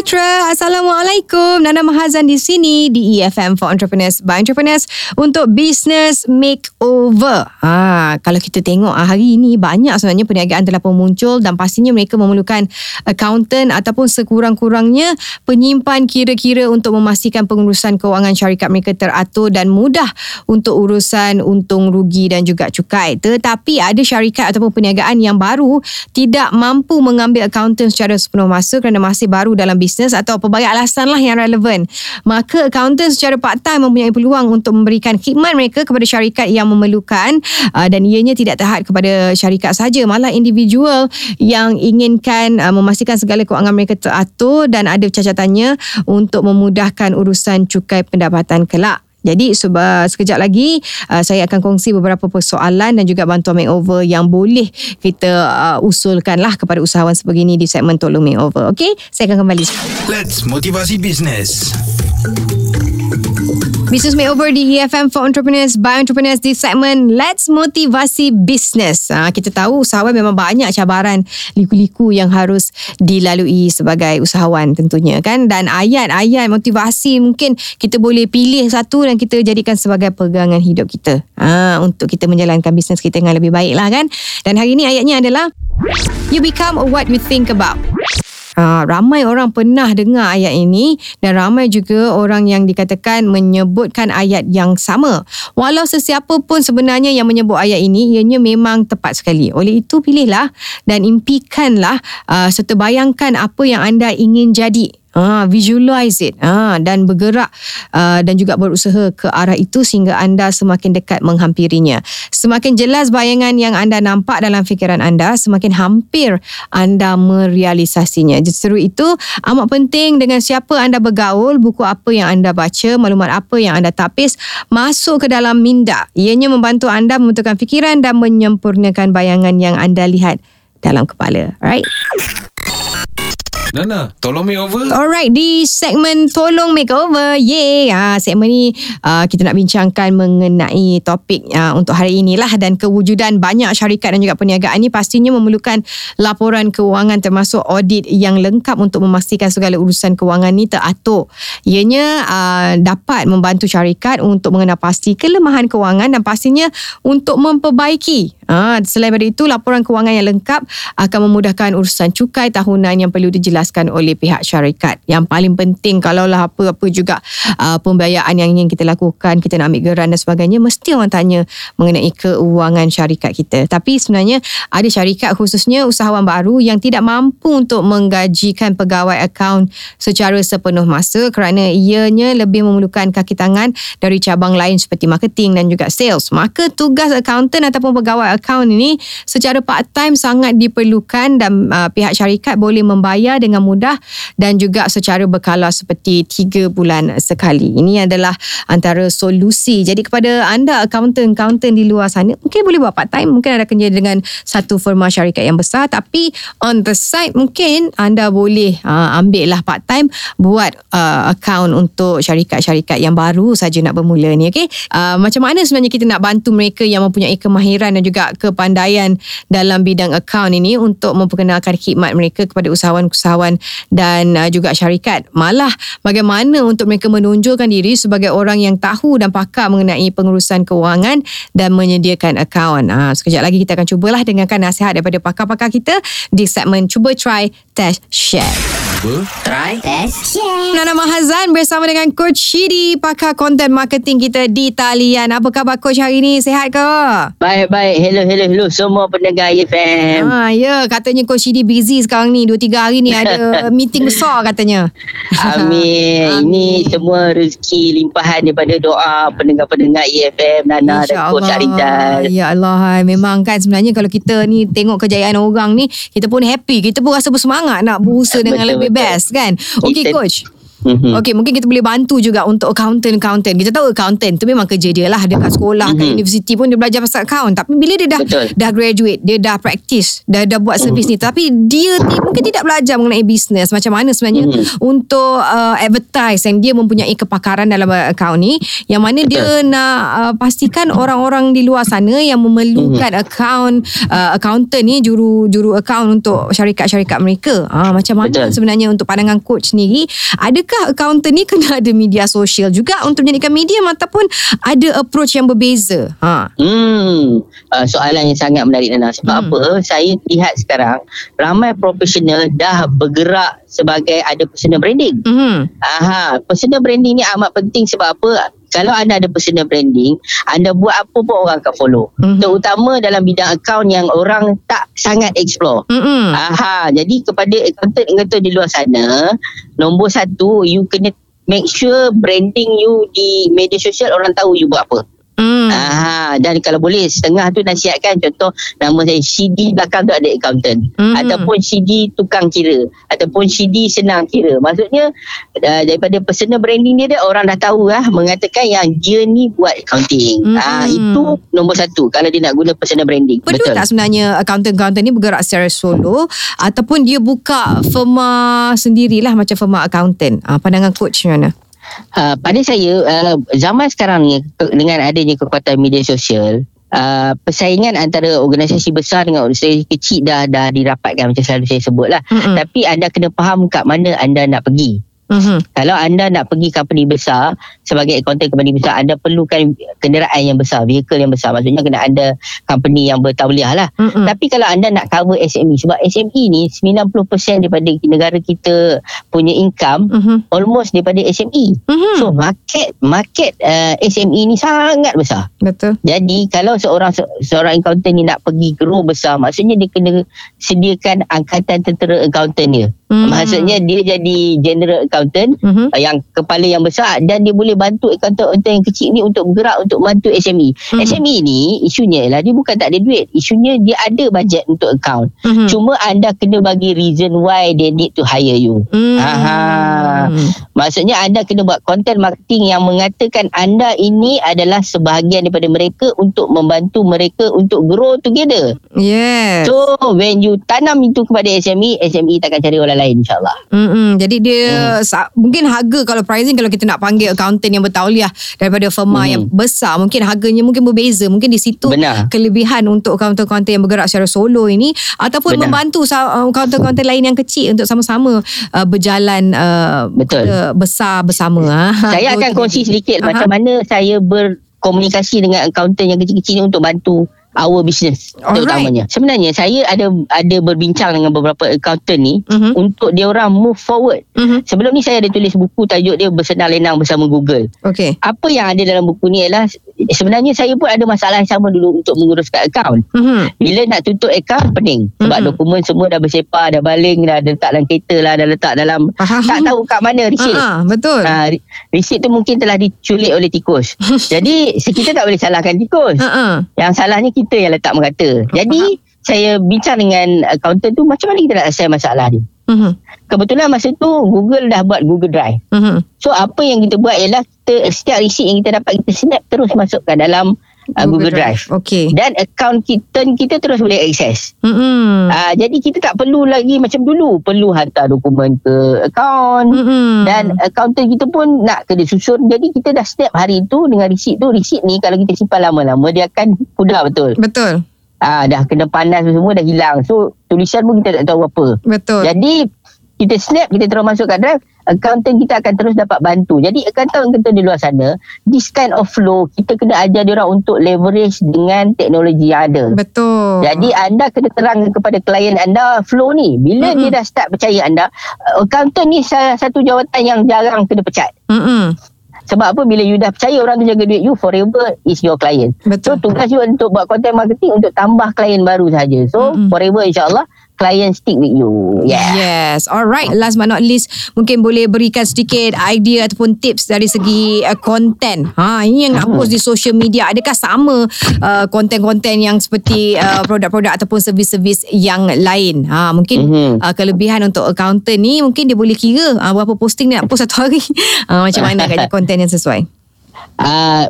sejahtera. Assalamualaikum. Nana Mahazan di sini di EFM for Entrepreneurs by Entrepreneurs untuk business makeover. Ha, kalau kita tengok ah, hari ini banyak sebenarnya perniagaan telah pun muncul dan pastinya mereka memerlukan accountant ataupun sekurang-kurangnya penyimpan kira-kira untuk memastikan pengurusan kewangan syarikat mereka teratur dan mudah untuk urusan untung rugi dan juga cukai. Tetapi ada syarikat ataupun perniagaan yang baru tidak mampu mengambil accountant secara sepenuh masa kerana masih baru dalam bisnes atau pelbagai alasan lah yang relevan. Maka accountant secara part-time mempunyai peluang untuk memberikan khidmat mereka kepada syarikat yang memerlukan uh, dan ianya tidak terhad kepada syarikat saja malah individual yang inginkan uh, memastikan segala kewangan mereka teratur dan ada cacatannya untuk memudahkan urusan cukai pendapatan kelak. Jadi sekejap lagi uh, saya akan kongsi beberapa persoalan dan juga bantuan makeover yang boleh kita uh, usulkanlah kepada usahawan sebegini di segmen Tolong Makeover. Okey, saya akan kembali. Let's motivasi business. Business Makeover di EFM for Entrepreneurs by Entrepreneurs di segmen Let's Motivasi Business. Ha, kita tahu usahawan memang banyak cabaran liku-liku yang harus dilalui sebagai usahawan tentunya kan. Dan ayat-ayat motivasi mungkin kita boleh pilih satu dan kita jadikan sebagai pegangan hidup kita. Ha, untuk kita menjalankan bisnes kita dengan lebih baik lah kan. Dan hari ini ayatnya adalah You become what you think about. Uh, ramai orang pernah dengar ayat ini dan ramai juga orang yang dikatakan menyebutkan ayat yang sama. Walau sesiapa pun sebenarnya yang menyebut ayat ini, ianya memang tepat sekali. Oleh itu pilihlah dan impikanlah uh, serta bayangkan apa yang anda ingin jadi Ah, visualize it ah, dan bergerak ah, dan juga berusaha ke arah itu sehingga anda semakin dekat menghampirinya. Semakin jelas bayangan yang anda nampak dalam fikiran anda, semakin hampir anda merealisasinya. Justru itu amat penting dengan siapa anda bergaul, buku apa yang anda baca, maklumat apa yang anda tapis masuk ke dalam minda. Ianya membantu anda membentukkan fikiran dan menyempurnakan bayangan yang anda lihat dalam kepala. Right? Nana, tolong makeover. Alright, di segmen Tolong Makeover, yay! Ha, segmen ni uh, kita nak bincangkan mengenai topik uh, untuk hari inilah dan kewujudan banyak syarikat dan juga perniagaan ni pastinya memerlukan laporan keuangan termasuk audit yang lengkap untuk memastikan segala urusan keuangan ni teratur. Ianya uh, dapat membantu syarikat untuk mengenal pasti kelemahan keuangan dan pastinya untuk memperbaiki. Uh, selain daripada itu, laporan keuangan yang lengkap akan memudahkan urusan cukai tahunan yang perlu dijelaskan oleh pihak syarikat. Yang paling penting kalaulah apa-apa juga uh, pembiayaan yang ingin kita lakukan, kita nak ambil geran dan sebagainya, mesti orang tanya mengenai keuangan syarikat kita. Tapi sebenarnya ada syarikat khususnya usahawan baru yang tidak mampu untuk menggajikan pegawai akaun secara sepenuh masa kerana ianya lebih memerlukan kaki tangan dari cabang lain seperti marketing dan juga sales. Maka tugas accountant ataupun pegawai akaun ini secara part-time sangat diperlukan dan uh, pihak syarikat boleh membayar dengan mudah dan juga secara berkala seperti 3 bulan sekali. Ini adalah antara solusi. Jadi kepada anda accountant-accountant di luar sana, mungkin boleh buat part-time, mungkin ada kerja dengan satu firma syarikat yang besar tapi on the side mungkin anda boleh uh, ambil lah part-time buat uh, account untuk syarikat-syarikat yang baru saja nak bermula ni. Okay? Uh, macam mana sebenarnya kita nak bantu mereka yang mempunyai kemahiran dan juga kepandaian dalam bidang akaun ini untuk memperkenalkan khidmat mereka kepada usahawan-usahawan dan uh, juga syarikat. Malah bagaimana untuk mereka menonjolkan diri sebagai orang yang tahu dan pakar mengenai pengurusan kewangan dan menyediakan akaun. Uh, sekejap lagi kita akan cubalah dengarkan nasihat daripada pakar-pakar kita di segmen Cuba Try Test Share. Cuba. Try, test, share. Nana Mahazan bersama dengan Coach Shidi, pakar content marketing kita di talian. Apa khabar Coach hari ini? Sehat ke? Baik, baik. Hello, hello, hello. Semua pendengar FM. Ha, ya, katanya Coach Shidi busy sekarang ni. Dua tiga hari ni ada meeting besar katanya. Amin. Ini semua rezeki limpahan daripada doa pendengar-pendengar EFM, Nana dan Coach Aridal. Ya Allah, memang kan sebenarnya kalau kita ni tengok kejayaan orang ni, kita pun happy. Kita pun rasa bersemangat nak berusaha dengan Betul, lebih best kan. Okey Coach. Mhm. Okey, mungkin kita boleh bantu juga untuk accountant-accountant. Kita tahu accountant tu memang kerja dia lah. Dia kat sekolah, kat Mhm. universiti pun dia belajar pasal account. Tapi bila dia dah Betul. dah graduate, dia dah practice, dah dah buat servis ni. Tapi dia mungkin tidak belajar mengenai bisnes. Macam mana sebenarnya Mhm. untuk uh, advertise yang dia mempunyai kepakaran dalam uh, account ni. Yang mana dia nak uh, pastikan orang-orang di luar sana yang memerlukan account uh, accountant ni juru juru account untuk syarikat-syarikat mereka. Ah macam mana Betul. sebenarnya untuk pandangan coach sendiri adakah accountant ni kena ada media sosial juga untuk menjadikan medium ataupun ada approach yang berbeza ha Hmm, uh, soalan yang sangat menarik Nana. Sebab Hmm. apa? Saya lihat sekarang ramai profesional dah bergerak sebagai ada personal branding. mhm Aha, personal branding ni amat penting sebab apa? Kalau anda ada personal branding, anda buat apa pun orang akan follow. Mhm. Terutama dalam bidang account yang orang tak sangat explore. mhm Aha, jadi kepada accountant-accountant di luar sana, nombor satu, you kena make sure branding you di media sosial orang tahu you buat apa. Hmm. Ah, dan kalau boleh setengah tu nasihatkan contoh nama saya CD belakang tu ada accountant Hmm. ataupun CD tukang kira ataupun CD senang kira. Maksudnya uh, daripada personal branding dia, dia orang dah tahu lah mengatakan yang dia ni buat accounting. Hmm. Ah, itu nombor satu kalau dia nak guna personal branding. Perlu tak sebenarnya accountant-accountant ni bergerak secara solo ataupun dia buka firma sendirilah macam firma accountant. Ah, pandangan coach macam mana? Uh, pada saya uh, zaman sekarang ni dengan adanya kekuatan media sosial uh, persaingan antara organisasi besar dengan organisasi kecil dah dah dirapatkan macam selalu saya sebut lah. Mm-mm. Tapi anda kena faham kat mana anda nak pergi. Mhm. Kalau anda nak pergi company besar sebagai accountant company besar anda perlukan kenderaan yang besar, vehicle yang besar. Maksudnya kena ada company yang bertauliah lah. Mm-mm. Tapi kalau anda nak cover SME sebab SME ni 90% daripada negara kita punya income Mhm. almost daripada SME. Mhm. So market market uh, SME ni sangat besar. Betul. Jadi kalau seorang se- seorang accountant ni nak pergi grow besar maksudnya dia kena sediakan angkatan tentera accountant dia. Mhm. Maksudnya dia jadi general accountant Mhm. uh, yang kepala yang besar dan dia boleh bantu accountant-accountant yang kecil ni untuk bergerak untuk bantu SME. Mhm. SME ni isunya ialah dia bukan tak ada duit. Isunya dia ada bajet untuk account. Mhm. Cuma anda kena bagi reason why they need to hire you. Hmm. Aha. Maksudnya anda kena buat content marketing yang mengatakan anda ini adalah sebahagian daripada mereka untuk membantu mereka untuk grow together. Yes. So when you tanam itu kepada SME, SME takkan cari orang lain insyaAllah. Mm-mm. Jadi dia sa- mungkin harga kalau pricing kalau kita nak panggil accountant yang bertauliah daripada firma Hmm. yang besar mungkin harganya mungkin berbeza mungkin di situ Benar. kelebihan untuk accountant-accountant yang bergerak secara solo ini ataupun Benar. membantu uh, accountant-accountant lain yang kecil untuk sama-sama uh, berjalan uh, Betul. besar bersama ah. Saya akan kongsi sedikit Aha. macam mana saya berkomunikasi dengan accountant yang kecil-kecil untuk bantu our business Alright. terutamanya. Sebenarnya saya ada ada berbincang dengan beberapa accountant ni Mhm. untuk dia orang move forward. Mhm. Sebelum ni saya ada tulis buku tajuk dia Bersenang Lenang Bersama Google. Okey. apa yang ada dalam buku ni ialah sebenarnya saya pun ada masalah yang sama dulu untuk menguruskan akaun. Mhm. Bila nak tutup akaun pening sebab Mm-mm. dokumen semua dah bersepah, dah baling, dah letak dalam kereta lah, dah letak dalam Faham. tak tahu kat mana. Ah, ah, betul. Ha, resit tu mungkin telah diculik oleh tikus. Jadi kita tak boleh salahkan tikus. Ah. Yang salahnya kita yang letak merata. Jadi saya bincang dengan accountant tu macam mana kita nak selesai masalah ni. Mhm. Kebetulan masa tu Google dah buat Google Drive. Mhm. So apa yang kita buat ialah kita setiap receipt yang kita dapat kita snap terus masukkan dalam uh, Google, Drive. Okey. Dan akaun kita kita terus boleh akses. Mhm. Uh, jadi kita tak perlu lagi macam dulu perlu hantar dokumen ke akaun Mhm. dan accountant kita pun nak kena susun. Jadi kita dah snap hari tu dengan receipt tu. Receipt ni kalau kita simpan lama-lama dia akan pudar betul. betul. Ah dah kena panas semua dah hilang. So tulisan pun kita tak tahu apa. Betul. Jadi kita snap kita terus masuk kat drive accountant kita akan terus dapat bantu. Jadi accountant-accountant di luar sana this kind of flow kita kena ajar dia orang untuk leverage dengan teknologi yang ada. Betul. Jadi anda kena terangkan kepada klien anda flow ni. Bila Mm-mm. dia dah start percaya anda, accountant ni salah satu jawatan yang jarang kena pecat. Mhm. Sebab apa bila you dah percaya orang tu jaga duit you forever is your client. So Betul. tugas you untuk buat content marketing untuk tambah klien baru saja. So Mm-mm. forever insyaAllah client stick with you. Yeah. Yes. Alright. Last but not least, mungkin boleh berikan sedikit idea ataupun tips dari segi uh, konten. Ha, ini yang nak post di social media. Adakah sama uh, konten-konten yang seperti uh, produk-produk ataupun servis-servis yang lain? Ha, mungkin Mhm. uh, kelebihan untuk accountant ni mungkin dia boleh kira uh, berapa posting dia nak post satu hari. Uh, macam mana agaknya konten yang sesuai? Uh,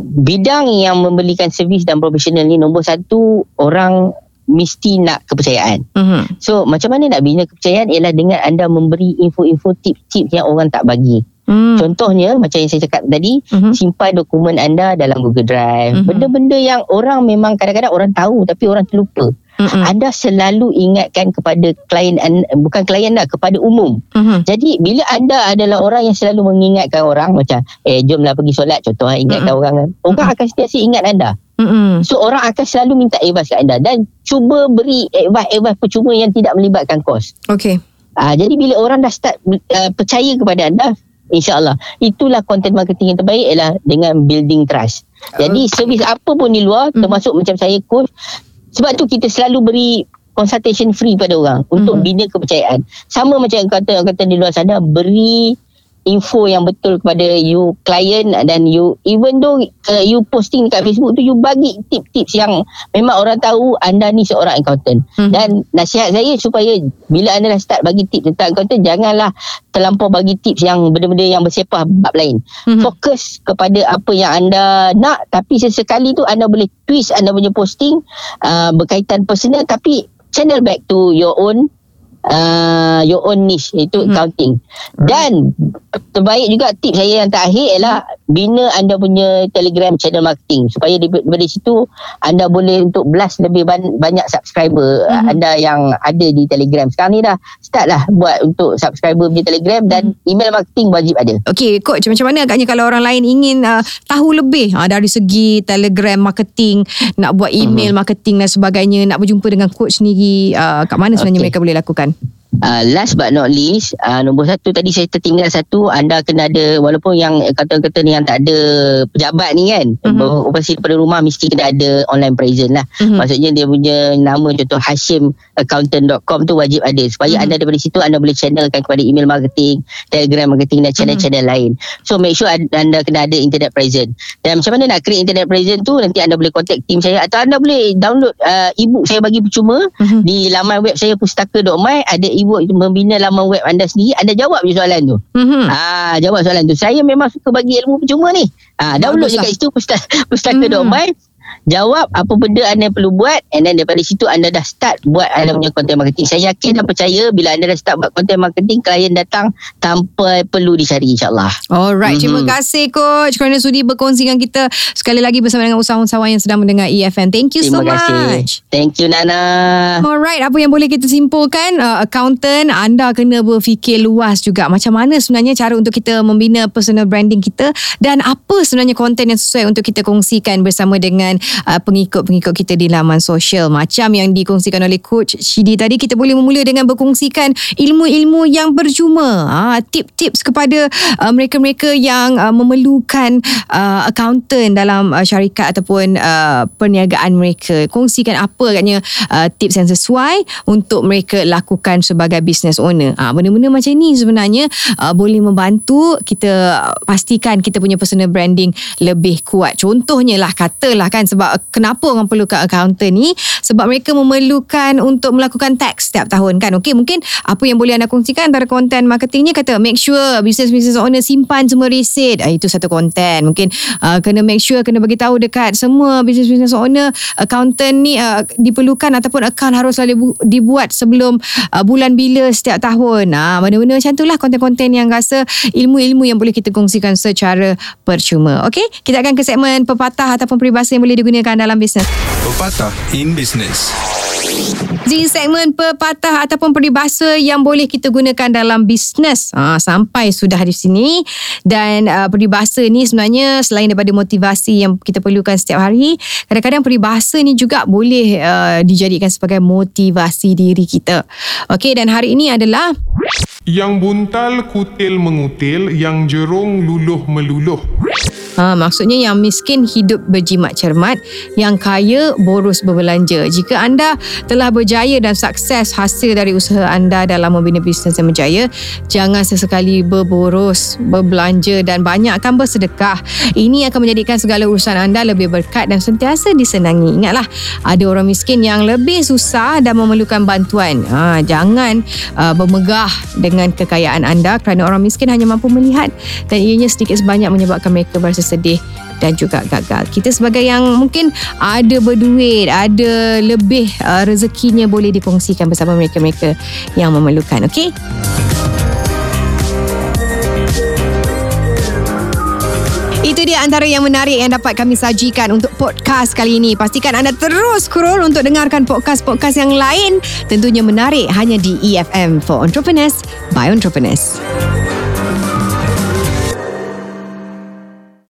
bidang yang memberikan servis dan profesional ni nombor satu orang mesti nak kepercayaan. Mhm. So macam mana nak bina kepercayaan ialah dengan anda memberi info-info tips-tips yang orang tak bagi. Hmm. Contohnya macam yang saya cakap tadi, Mhm. simpan dokumen anda dalam Google Drive. Mhm. Benda-benda yang orang memang kadang-kadang orang tahu tapi orang terlupa. Mhm. Anda selalu ingatkan kepada klien bukan klien dah, kepada umum. Mhm. Jadi bila anda adalah orang yang selalu mengingatkan orang macam eh jomlah pergi solat contoh eh, ingatkan orang kan. Orang akan sentiasa ingat anda. Mhm. So orang akan selalu minta advice kat anda dan cuba beri advice-advice percuma yang tidak melibatkan kos. Okay. Ah jadi bila orang dah start uh, percaya kepada anda InsyaAllah Itulah content marketing yang terbaik Ialah dengan building trust Jadi servis apa pun di luar Mhm. Termasuk macam saya coach Sebab tu kita selalu beri Consultation free pada orang Untuk Mhm. bina kepercayaan Sama macam yang kata, kata di luar sana Beri info yang betul kepada you client dan you even though uh, you posting dekat Facebook tu you bagi tips-tips yang memang orang tahu anda ni seorang accountant Mhm. dan nasihat saya supaya bila anda dah start bagi tips tentang accountant janganlah terlampau bagi tips yang benda-benda yang bersepah bab lain Mhm. fokus kepada apa yang anda nak tapi sesekali tu anda boleh twist anda punya posting uh, berkaitan personal tapi channel back to your own uh, your own niche itu Mhm. accounting dan terbaik juga tips saya yang terakhir ialah bina anda punya telegram channel marketing supaya di, dari situ anda boleh untuk blast lebih ban- banyak subscriber Mhm. anda yang ada di telegram sekarang ni dah start lah buat untuk subscriber punya telegram dan email marketing wajib ada Okay, coach macam mana agaknya kalau orang lain ingin uh, tahu lebih uh, dari segi telegram marketing, nak buat email Mhm. marketing dan sebagainya, nak berjumpa dengan coach sendiri, uh, kat mana sebenarnya Okay. mereka boleh lakukan? Uh, last but not least uh, Nombor satu tadi saya tertinggal satu Anda kena ada Walaupun yang kata-kata ni Yang tak ada pejabat ni kan Mhm. mm-hmm. Operasi daripada rumah Mesti kena ada online present lah Mhm. Maksudnya dia punya Nama contoh hashimaccountant.com tu wajib ada Supaya Mhm. anda daripada situ Anda boleh channelkan kepada email marketing Telegram marketing Dan channel-channel lain So make sure anda kena ada internet present Dan macam mana nak create internet present tu Nanti anda boleh contact team saya Atau anda boleh download uh, e-book saya bagi percuma Mhm. di laman web saya pustaka.my ada e-book itu membina laman web anda sendiri anda jawab je soalan tu. Mhm. ah jawab soalan tu. Saya memang suka bagi ilmu percuma ni. Ah download je kat situ pusta- pustaka.my jawab apa benda anda perlu buat and then daripada situ anda dah start buat anda punya content marketing saya yakin dan percaya bila anda dah start buat content marketing klien datang tanpa perlu dicari insyaallah Alright, terima Mhm. kasih coach kerana sudi berkongsi dengan kita sekali lagi bersama dengan usahawan-usahawan yang sedang mendengar EFM. Thank you terima so kasih much. thank you Nana Alright, apa yang boleh kita simpulkan uh, accountant anda kena berfikir luas juga macam mana sebenarnya cara untuk kita membina personal branding kita dan apa sebenarnya konten yang sesuai untuk kita kongsikan bersama dengan uh, pengikut-pengikut kita di laman sosial macam yang dikongsikan oleh coach Shidi tadi kita boleh memula dengan berkongsikan ilmu-ilmu yang bercuma uh, tip-tips kepada uh, mereka-mereka yang uh, memerlukan uh, accountant dalam uh, syarikat ataupun uh, perniagaan mereka kongsikan apa agaknya uh, tips yang sesuai untuk mereka lakukan sebagai business owner. Ah benda-benda macam ni sebenarnya uh, boleh membantu kita uh, pastikan kita punya personal branding lebih kuat. Contohnya lah katalah kan sebab uh, kenapa orang perlukan accountant ni sebab mereka memerlukan untuk melakukan tax setiap tahun kan. Okey mungkin apa yang boleh anda kongsikan antara konten marketingnya kata make sure business-business owner simpan semua resit. Ah, itu satu konten. Mungkin uh, kena make sure kena bagi tahu dekat semua business-business owner accountant ni uh, diperlukan ataupun account harus selalu bu- dibuat sebelum uh, bulan bila setiap tahun. Ah benda-benda macam itulah konten-konten yang rasa ilmu-ilmu yang boleh kita kongsikan secara percuma. Okey, kita akan ke segmen pepatah ataupun peribahasa yang boleh digunakan dalam bisnes. Pepatah in business. Di segmen pepatah ataupun peribahasa yang boleh kita gunakan dalam bisnes. Ha, sampai sudah di sini. Dan uh, peribahasa ni sebenarnya selain daripada motivasi yang kita perlukan setiap hari, kadang-kadang peribahasa ni juga boleh uh, dijadikan sebagai motivasi diri kita. Okey, dan hari ini adalah Yang buntal kutil mengutil, yang jerung luluh meluluh. Ha, maksudnya yang miskin hidup berjimat cermat, yang kaya boros berbelanja. Jika anda telah berjaya dan sukses hasil dari usaha anda dalam membina bisnes yang berjaya, jangan sesekali berboros, berbelanja dan banyakkan bersedekah. Ini akan menjadikan segala urusan anda lebih berkat dan sentiasa disenangi. Ingatlah, ada orang miskin yang lebih susah dan memerlukan bantuan. Ha, jangan uh, bermegah dengan kekayaan anda kerana orang miskin hanya mampu melihat dan ianya sedikit sebanyak menyebabkan mereka berasa sedih dan juga gagal. Kita sebagai yang mungkin ada berduit, ada lebih uh, rezekinya boleh dikongsikan bersama mereka-mereka yang memerlukan. Okey? Itu dia antara yang menarik yang dapat kami sajikan untuk podcast kali ini. Pastikan anda terus scroll untuk dengarkan podcast-podcast yang lain. Tentunya menarik hanya di EFM for Entrepreneurs by Entrepreneurs.